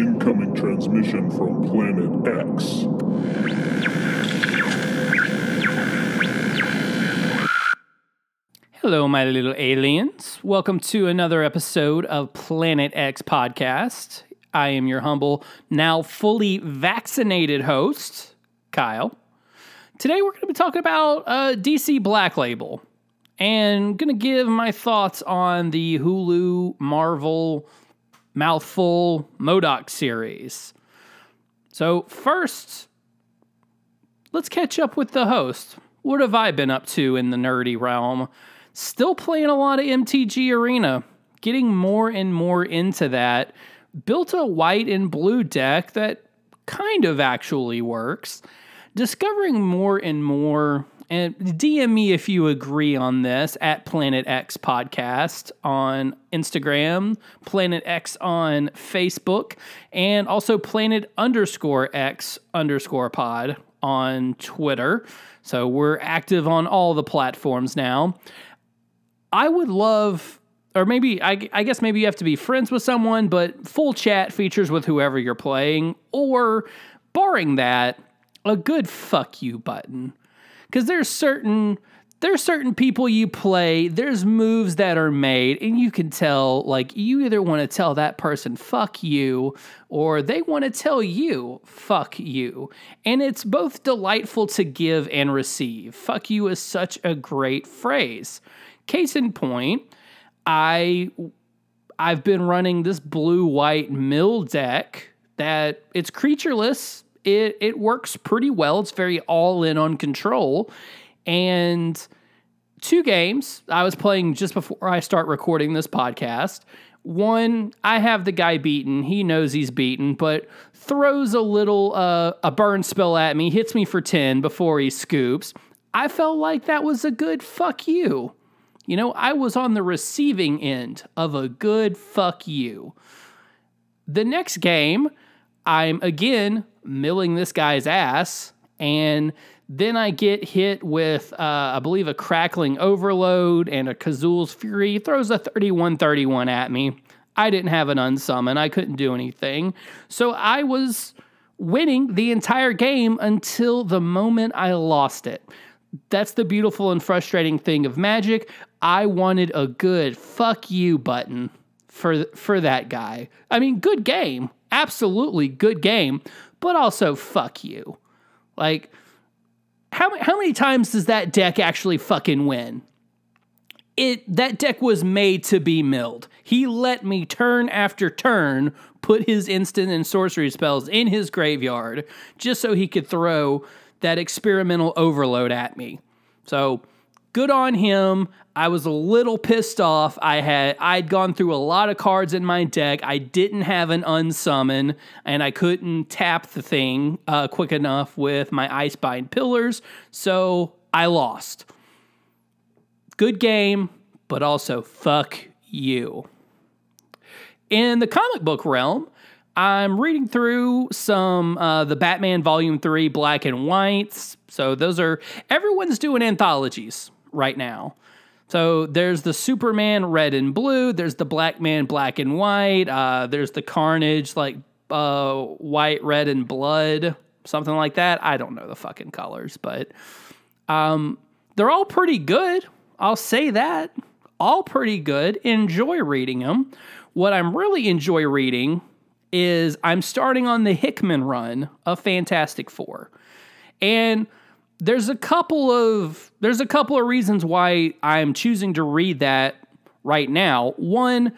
Incoming transmission from Planet X. Hello, my little aliens. Welcome to another episode of Planet X Podcast. I am your humble, now fully vaccinated host, Kyle. Today we're going to be talking about uh, DC Black Label and going to give my thoughts on the Hulu Marvel Mouthful MODOK series. So, first, let's catch up with the host. What have I been up to in the nerdy realm? Still playing a lot of MTG Arena, getting more and more into that. Built a white and blue deck that kind of actually works. Discovering more and more, and DM me if you agree on this at Planet X Podcast on Instagram, Planet X on Facebook, and also Planet underscore X underscore pod on Twitter. So we're active on all the platforms now. I would love, or maybe, I, I, guess maybe you have to be friends with someone, but full chat features with whoever you're playing, or barring that, a good fuck you button. Because there's certain. There's certain people you play, there's moves that are made, and you can tell, like, you either want to tell that person, fuck you, or they want to tell you, fuck you. And it's both delightful to give and receive. Fuck you is such a great phrase. Case in point, I I've been running this blue white mill deck that it's creatureless. It it works pretty well. It's very all in on control. And two games I was playing just before I start recording this podcast. One, I have the guy beaten. He knows he's beaten, but throws a little uh, a burn spell at me, hits me for 10 before he scoops. I felt like that was a good fuck you. You know, I was on the receiving end of a good fuck you. The next game, I'm again milling this guy's ass, and then I get hit with, uh, I believe, a crackling overload and a Kazul's Fury. He throws a 31 31 at me. I didn't have an unsummon, I couldn't do anything. So I was winning the entire game until the moment I lost it. That's the beautiful and frustrating thing of Magic. I wanted a good fuck you button for for that guy. I mean, good game. Absolutely good game, but also fuck you. Like how how many times does that deck actually fucking win? It that deck was made to be milled. He let me turn after turn put his instant and sorcery spells in his graveyard just so he could throw that experimental overload at me. So good on him. I was a little pissed off. I had I'd gone through a lot of cards in my deck. I didn't have an unsummon, and I couldn't tap the thing uh, quick enough with my Icebind pillars, so I lost. Good game, but also fuck you. In the comic book realm, I'm reading through some uh, the Batman Volume Three black and whites. So those are everyone's doing anthologies right now. So there's the Superman red and blue. There's the Batman black and white. Uh, there's the Carnage like uh, white, red, and blood, something like that. I don't know the fucking colors, but um, they're all pretty good. I'll say that. All pretty good. Enjoy reading them. What I'm really enjoy reading is I'm starting on the Hickman run of Fantastic Four. And there's a couple of there's a couple of reasons why I'm choosing to read that right now. One,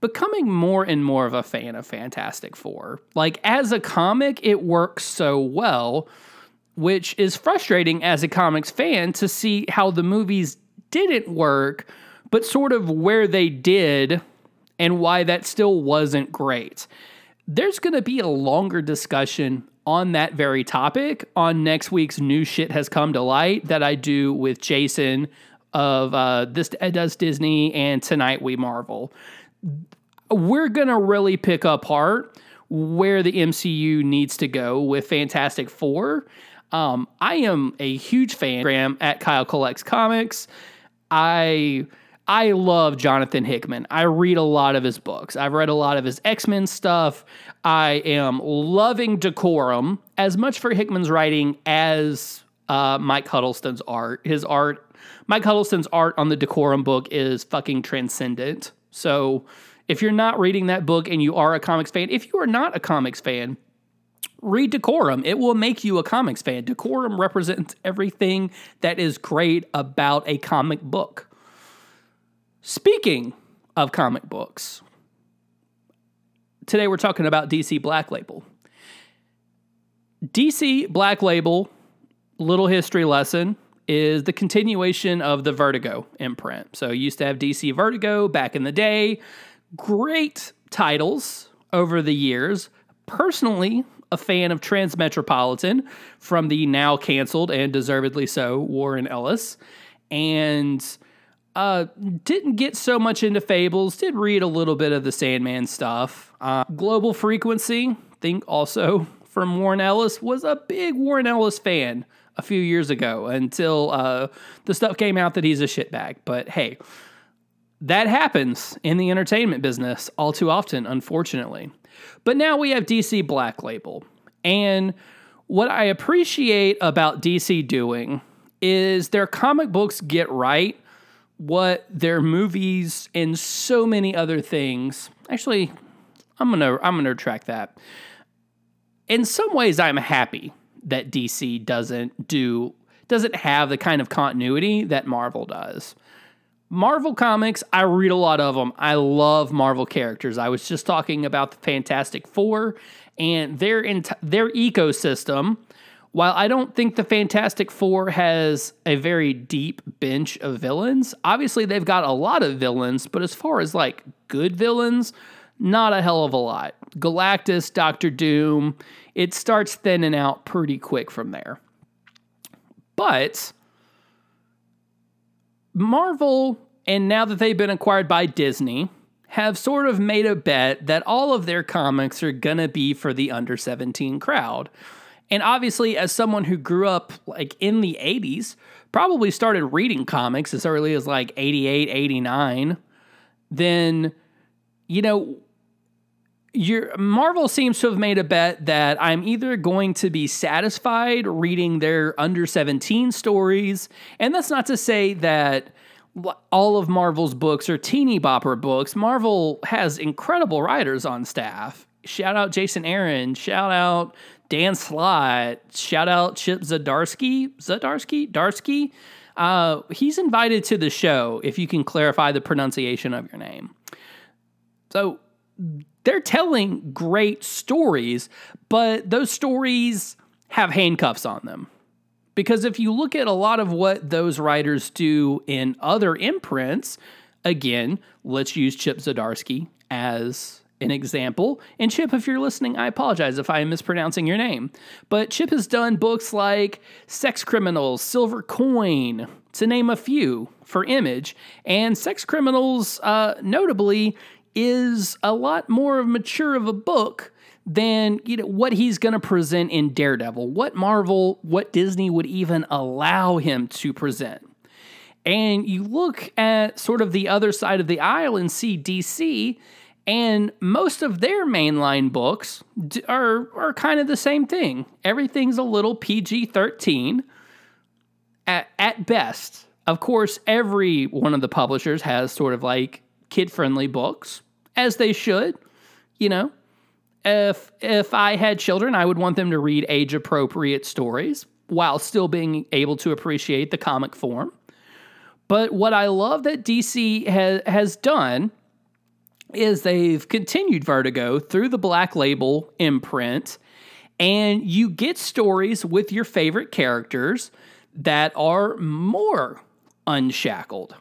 becoming more and more of a fan of Fantastic Four. Like as a comic, it works so well, which is frustrating as a comics fan to see how the movies didn't work, but sort of where they did and why that still wasn't great there's going to be a longer discussion on that very topic on next week's new shit has come to light that I do with Jason of uh, this does Disney and tonight we Marvel. We're gonna really pick apart where the MCU needs to go with Fantastic Four. Um, I am a huge fan. Graham at Kyle Collects Comics. I I love Jonathan Hickman. I read a lot of his books. I've read a lot of his X Men stuff. I am loving Decorum as much for Hickman's writing as uh, Mike Huddleston's art. His art, Mike Huddleston's art on the Decorum book is fucking transcendent. So if you're not reading that book and you are a comics fan, if you are not a comics fan, read Decorum. It will make you a comics fan. Decorum represents everything that is great about a comic book. Speaking of comic books, today we're talking about DC Black Label. DC Black Label, little history lesson, is the continuation of the Vertigo imprint. So, used to have DC Vertigo back in the day. Great titles over the years. Personally, a fan of Transmetropolitan from the now canceled and deservedly so Warren Ellis. And uh, didn't get so much into Fables. Did read a little bit of the Sandman stuff. Uh, Global Frequency, think also from Warren Ellis, was a big Warren Ellis fan a few years ago until uh, the stuff came out that he's a shitbag. But hey, that happens in the entertainment business all too often, unfortunately. But now we have DC Black Label. And what I appreciate about DC doing is their comic books get right what their movies and so many other things. Actually, I'm gonna I'm gonna retract that. In some ways, I'm happy that DC doesn't do doesn't have the kind of continuity that Marvel does. Marvel comics, I read a lot of them. I love Marvel characters. I was just talking about the Fantastic Four and their ent- their ecosystem while I don't think the Fantastic Four has a very deep bench of villains, obviously they've got a lot of villains, but as far as like good villains, not a hell of a lot. Galactus, Doctor Doom, it starts thinning out pretty quick from there. But Marvel, and now that they've been acquired by Disney, have sort of made a bet that all of their comics are gonna be for the under 17 crowd. And obviously, as someone who grew up like in the 80s, probably started reading comics as early as like 88, 89, then, you know, your Marvel seems to have made a bet that I'm either going to be satisfied reading their under 17 stories, and that's not to say that all of Marvel's books are teeny bopper books. Marvel has incredible writers on staff. Shout out Jason Aaron, shout out Dan Slott, shout out Chip Zadarsky, Zadarsky, Darsky. Uh, he's invited to the show if you can clarify the pronunciation of your name. So they're telling great stories, but those stories have handcuffs on them. Because if you look at a lot of what those writers do in other imprints, again, let's use Chip Zadarsky as an example. And Chip, if you're listening, I apologize if I am mispronouncing your name. But Chip has done books like Sex Criminals, Silver Coin, to name a few, for Image. And Sex Criminals, uh, notably, is a lot more mature of a book than you know what he's going to present in Daredevil, what Marvel, what Disney would even allow him to present. And you look at sort of the other side of the aisle and see DC and most of their mainline books are, are kind of the same thing. Everything's a little PG 13 at, at best. Of course, every one of the publishers has sort of like kid friendly books, as they should. You know, if if I had children, I would want them to read age appropriate stories while still being able to appreciate the comic form. But what I love that DC has has done is they've continued Vertigo through the Black Label imprint, and you get stories with your favorite characters that are more unshackled.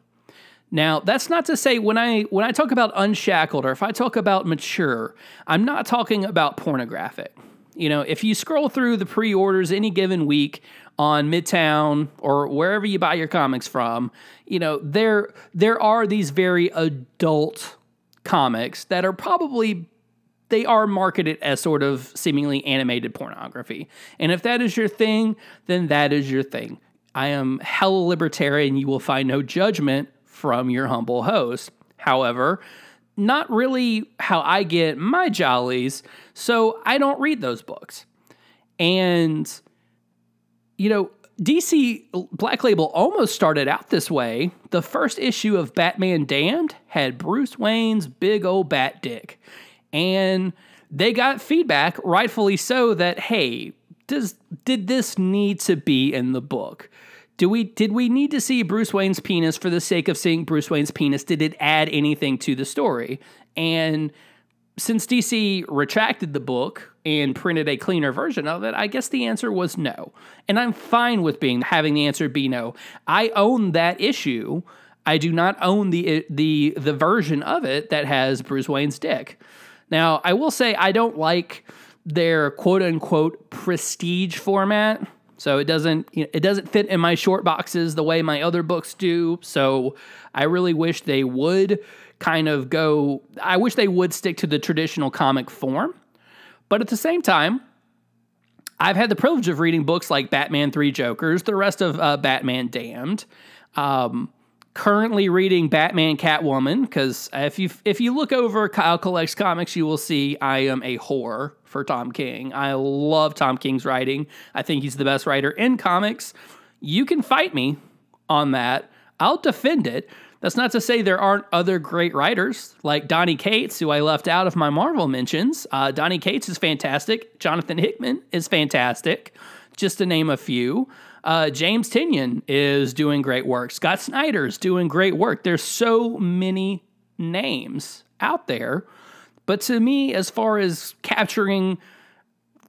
Now, that's not to say when I when I talk about unshackled or if I talk about mature, I'm not talking about pornographic. You know, if you scroll through the pre-orders any given week on Midtown or wherever you buy your comics from, you know, there there are these very adult comics that are probably they are marketed as sort of seemingly animated pornography. And if that is your thing, then that is your thing. I am hella libertarian. You will find no judgment from your humble host. However, not really how I get my jollies, so I don't read those books. And, you know, DC Black Label almost started out this way. The first issue of Batman Damned had Bruce Wayne's big old bat dick. And they got feedback, rightfully so, that hey, does did this need to be in the book? Do we did we need to see Bruce Wayne's penis for the sake of seeing Bruce Wayne's penis? Did it add anything to the story? And since DC retracted the book and printed a cleaner version of it, I guess the answer was no. And I'm fine with being having the answer be no. I own that issue. I do not own the the the version of it that has Bruce Wayne's dick. Now, I will say I don't like their quote unquote prestige format. So it doesn't you know, it doesn't fit in my short boxes the way my other books do. So I really wish they would kind of go I wish they would stick to the traditional comic form. But at the same time, I've had the privilege of reading books like Batman 3 Jokers, the rest of uh, Batman Damned. Um, currently reading Batman Catwoman because if you if you look over Kyle Collects Comics, you will see I am a whore for Tom King. I love Tom King's writing. I think he's the best writer in comics. You can fight me on that. I'll defend it. That's not to say there aren't other great writers like Donny Cates, who I left out of my Marvel mentions. Uh, Donny Cates is fantastic. Jonathan Hickman is fantastic, just to name a few. Uh, James Tynion is doing great work. Scott Snyder's doing great work. There's so many names out there. But to me, as far as capturing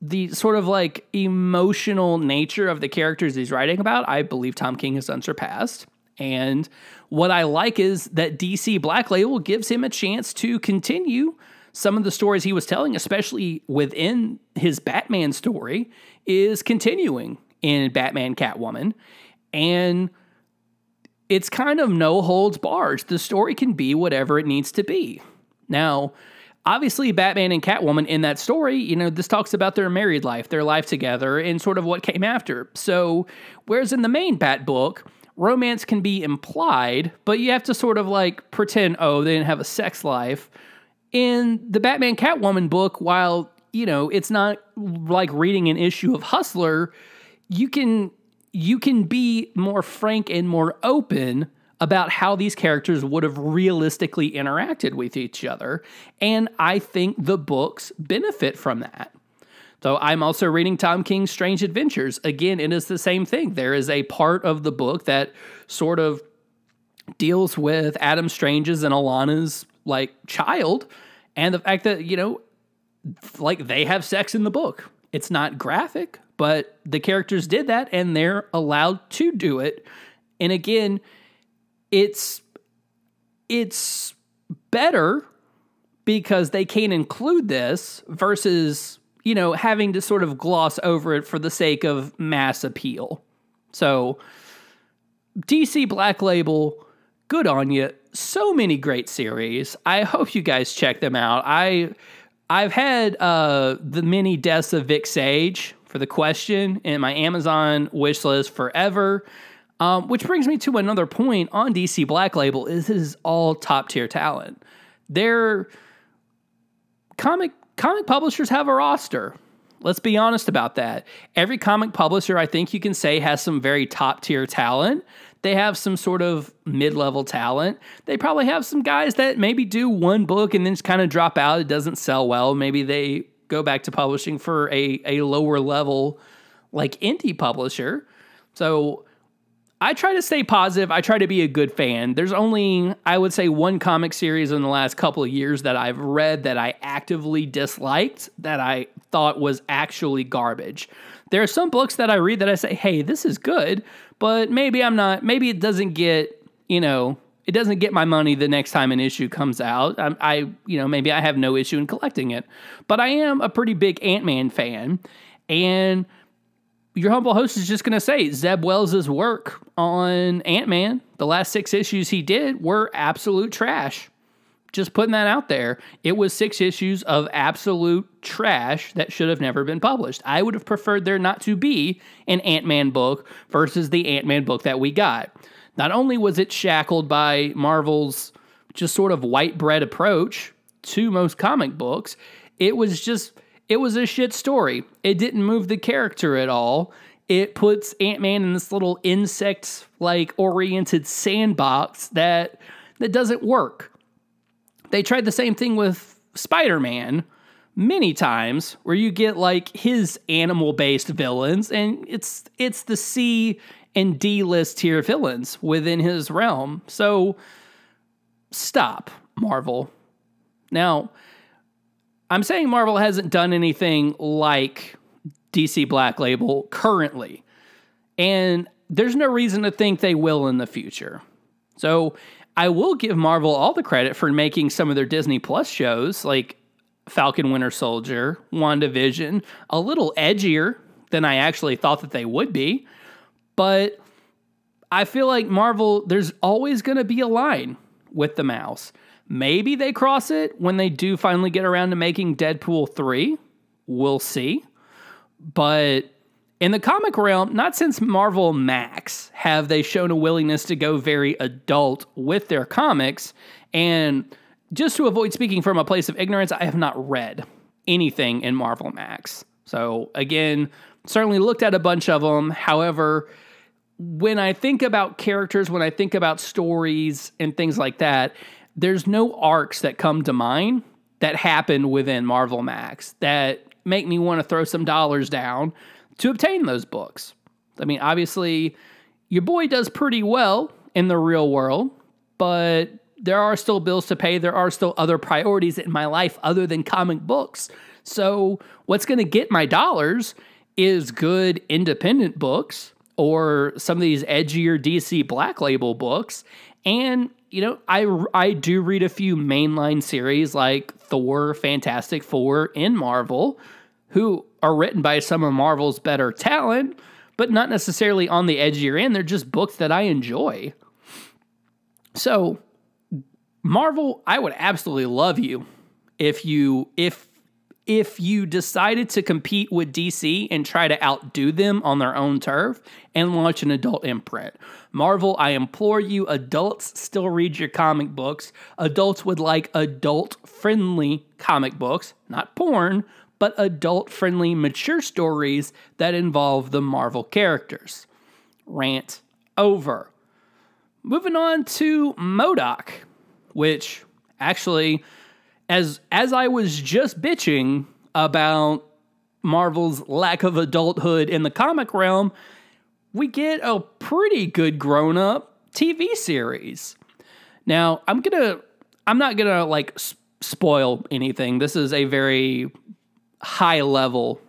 the sort of like emotional nature of the characters he's writing about, I believe Tom King is unsurpassed. And what I like is that DC Black Label gives him a chance to continue some of the stories he was telling, especially within his Batman story, is continuing in Batman Catwoman. And it's kind of no holds barred. The story can be whatever it needs to be. Now, obviously, Batman and Catwoman in that story, you know, this talks about their married life, their life together, and sort of what came after. So, whereas in the main Bat book, romance can be implied, but you have to sort of like pretend, oh, they didn't have a sex life. In the Batman Catwoman book, while, you know, it's not like reading an issue of Hustler, you can you can be more frank and more open about how these characters would have realistically interacted with each other. And I think the books benefit from that. So I'm also reading Tom King's Strange Adventures. Again, it is the same thing. There is a part of the book that sort of deals with Adam Strange's and Alanna's like child and the fact that, you know, like they have sex in the book. It's not graphic, but the characters did that and they're allowed to do it. And again, it's it's better because they can include this versus, you know, having to sort of gloss over it for the sake of mass appeal. So DC Black Label, good on you. So many great series. I hope you guys check them out. I I've had uh, the mini deaths of Vic Sage for the question in my Amazon wish list forever. Um, which brings me to another point on DC Black Label is this is all top tier talent. Their comic comic publishers have a roster. Let's be honest about that. Every comic publisher, I think you can say, has some very top tier talent. They have some sort of mid level talent. They probably have some guys that maybe do one book and then just kind of drop out. It doesn't sell well. Maybe they go back to publishing for a, a lower level, like indie publisher. So I try to stay positive. I try to be a good fan. There's only, I would say, one comic series in the last couple of years that I've read that I actively disliked, that I thought was actually garbage. There are some books that I read that I say, hey, this is good, but maybe I'm not, maybe it doesn't get, you know, it doesn't get my money the next time an issue comes out. I, I, you know, maybe I have no issue in collecting it, but I am a pretty big Ant Man fan, and your humble host is just going to say Zeb Wells' work on Ant Man, the last six issues he did were absolute trash. Just putting that out there. It was six issues of absolute trash that should have never been published. I would have preferred there not to be an Ant Man book versus the Ant Man book that we got. Not only was it shackled by Marvel's just sort of white bread approach to most comic books, it was just it was a shit story. It didn't move the character at all. It puts Ant Man in this little insect like oriented sandbox that that doesn't work. They tried the same thing with Spider Man many times, where you get like his animal based villains, and it's it's the C and D list tier villains within his realm. So stop, Marvel. Now, I'm saying Marvel hasn't done anything like DC Black Label currently. And there's no reason to think they will in the future. So I will give Marvel all the credit for making some of their Disney Plus shows like Falcon Winter Soldier, WandaVision, a little edgier than I actually thought that they would be. But I feel like Marvel, there's always going to be a line with the mouse. Maybe they cross it when they do finally get around to making Deadpool 3. We'll see. But in the comic realm, not since Marvel Max have they shown a willingness to go very adult with their comics. And just to avoid speaking from a place of ignorance, I have not read anything in Marvel Max. So again, certainly looked at a bunch of them. However, when I think about characters, when I think about stories and things like that, there's no arcs that come to mind that happen within Marvel Max that make me want to throw some dollars down to obtain those books. I mean, obviously, your boy does pretty well in the real world, but there are still bills to pay. There are still other priorities in my life other than comic books. So, what's going to get my dollars is good independent books or some of these edgier DC Black Label books. And, you know, I, I do read a few mainline series like Thor, Fantastic Four, in Marvel, who are written by some of Marvel's better talent, but not necessarily on the edgier end. They're just books that I enjoy. So, Marvel, I would absolutely love you if you if if you decided to compete with DC and try to outdo them on their own turf and launch an adult imprint. Marvel, I implore you, adults still read your comic books. Adults would like adult friendly comic books, not porn, but adult friendly, mature stories that involve the Marvel characters. Rant over. Moving on to MODOK, which actually as as I was just bitching about Marvel's lack of adulthood in the comic realm, we get a pretty good grown up TV series. Now, I'm going to I'm not going to like spoil anything. This is a very high level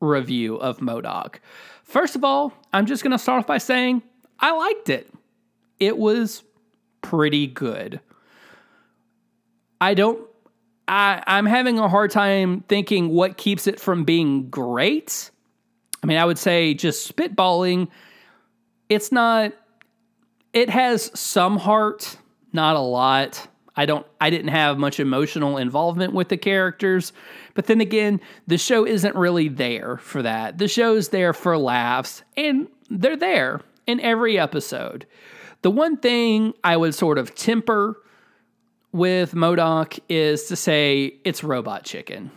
review of MODOK. First of all, I'm just going to start off by saying I liked it. It was pretty good. I don't I, I'm having a hard time thinking what keeps it from being great. I mean, I would say just spitballing. It's not, it has some heart, not a lot. I don't, I didn't have much emotional involvement with the characters. But then again, the show isn't really there for that. The show's there for laughs, and they're there in every episode. The one thing I would sort of temper with MODOK is to say it's Robot Chicken.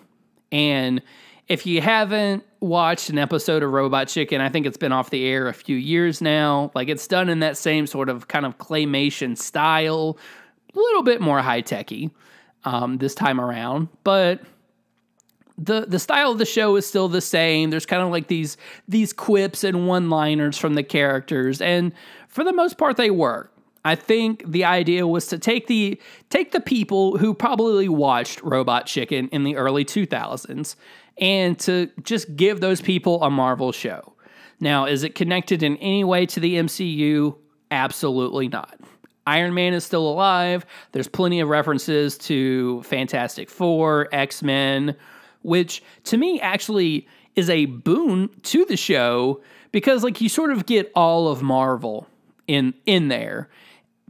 And if you haven't watched an episode of Robot Chicken, I think it's been off the air a few years now. Like it's done in that same sort of kind of claymation style, a little bit more high techy um, this time around, but the the style of the show is still the same. There's kind of like these these quips and one liners from the characters, and for the most part, they work. I think the idea was to take the take the people who probably watched Robot Chicken in the early 2000s and to just give those people a Marvel show. Now, is it connected in any way to the MCU? Absolutely not. Iron Man is still alive. There's plenty of references to Fantastic Four, X Men, which to me actually is a boon to the show because like you sort of get all of Marvel in in there.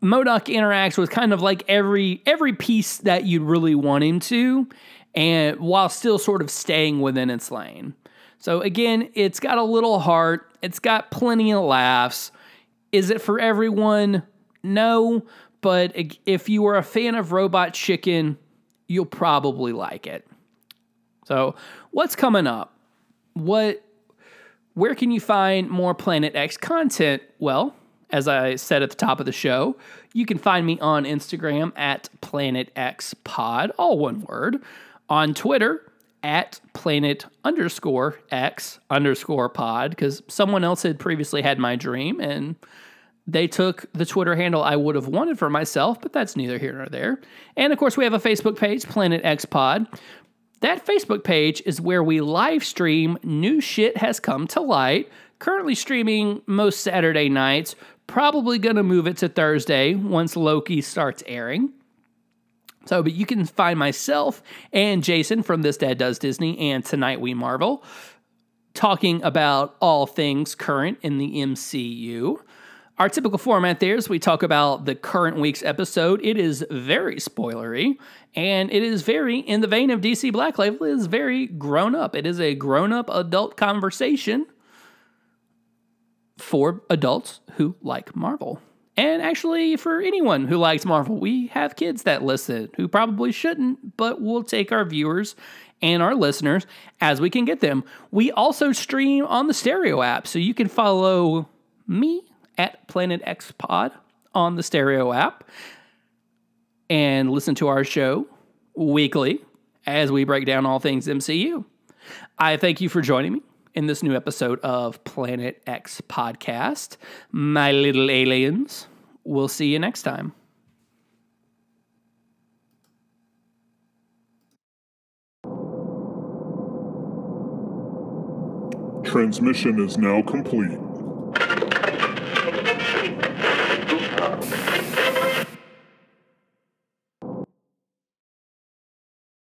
MODOK interacts with kind of like every every piece that you'd really want him to, and while still sort of staying within its lane. So again, it's got a little heart. It's got plenty of laughs. Is it for everyone? No, but if you are a fan of Robot Chicken, you'll probably like it. So, what's coming up? What where can you find more Planet X content? Well, as I said at the top of the show, you can find me on Instagram at Planet X Pod, all one word, on Twitter at Planet underscore X underscore Pod, because someone else had previously had my dream and they took the Twitter handle I would have wanted for myself, but that's neither here nor there. And of course, we have a Facebook page, Planet X Pod. That Facebook page is where we live stream new shit has come to light. Currently streaming most Saturday nights. Probably going to move it to Thursday once Loki starts airing. So, but you can find myself and Jason from This Dad Does Disney and Tonight We Marvel talking about all things current in the MCU. Our typical format there is we talk about the current week's episode. It is very spoilery, and it is very, in the vein of DC Black Label, it is very grown up. It is a grown up adult conversation for adults who like Marvel. And actually, for anyone who likes Marvel, we have kids that listen who probably shouldn't, but we'll take our viewers and our listeners as we can get them. We also stream on the Stereo app, so you can follow me at Planet X Pod on the Stereo app and listen to our show weekly as we break down all things MCU. I thank you for joining me in this new episode of Planet X Podcast. My little aliens. We'll see you next time. Transmission is now complete.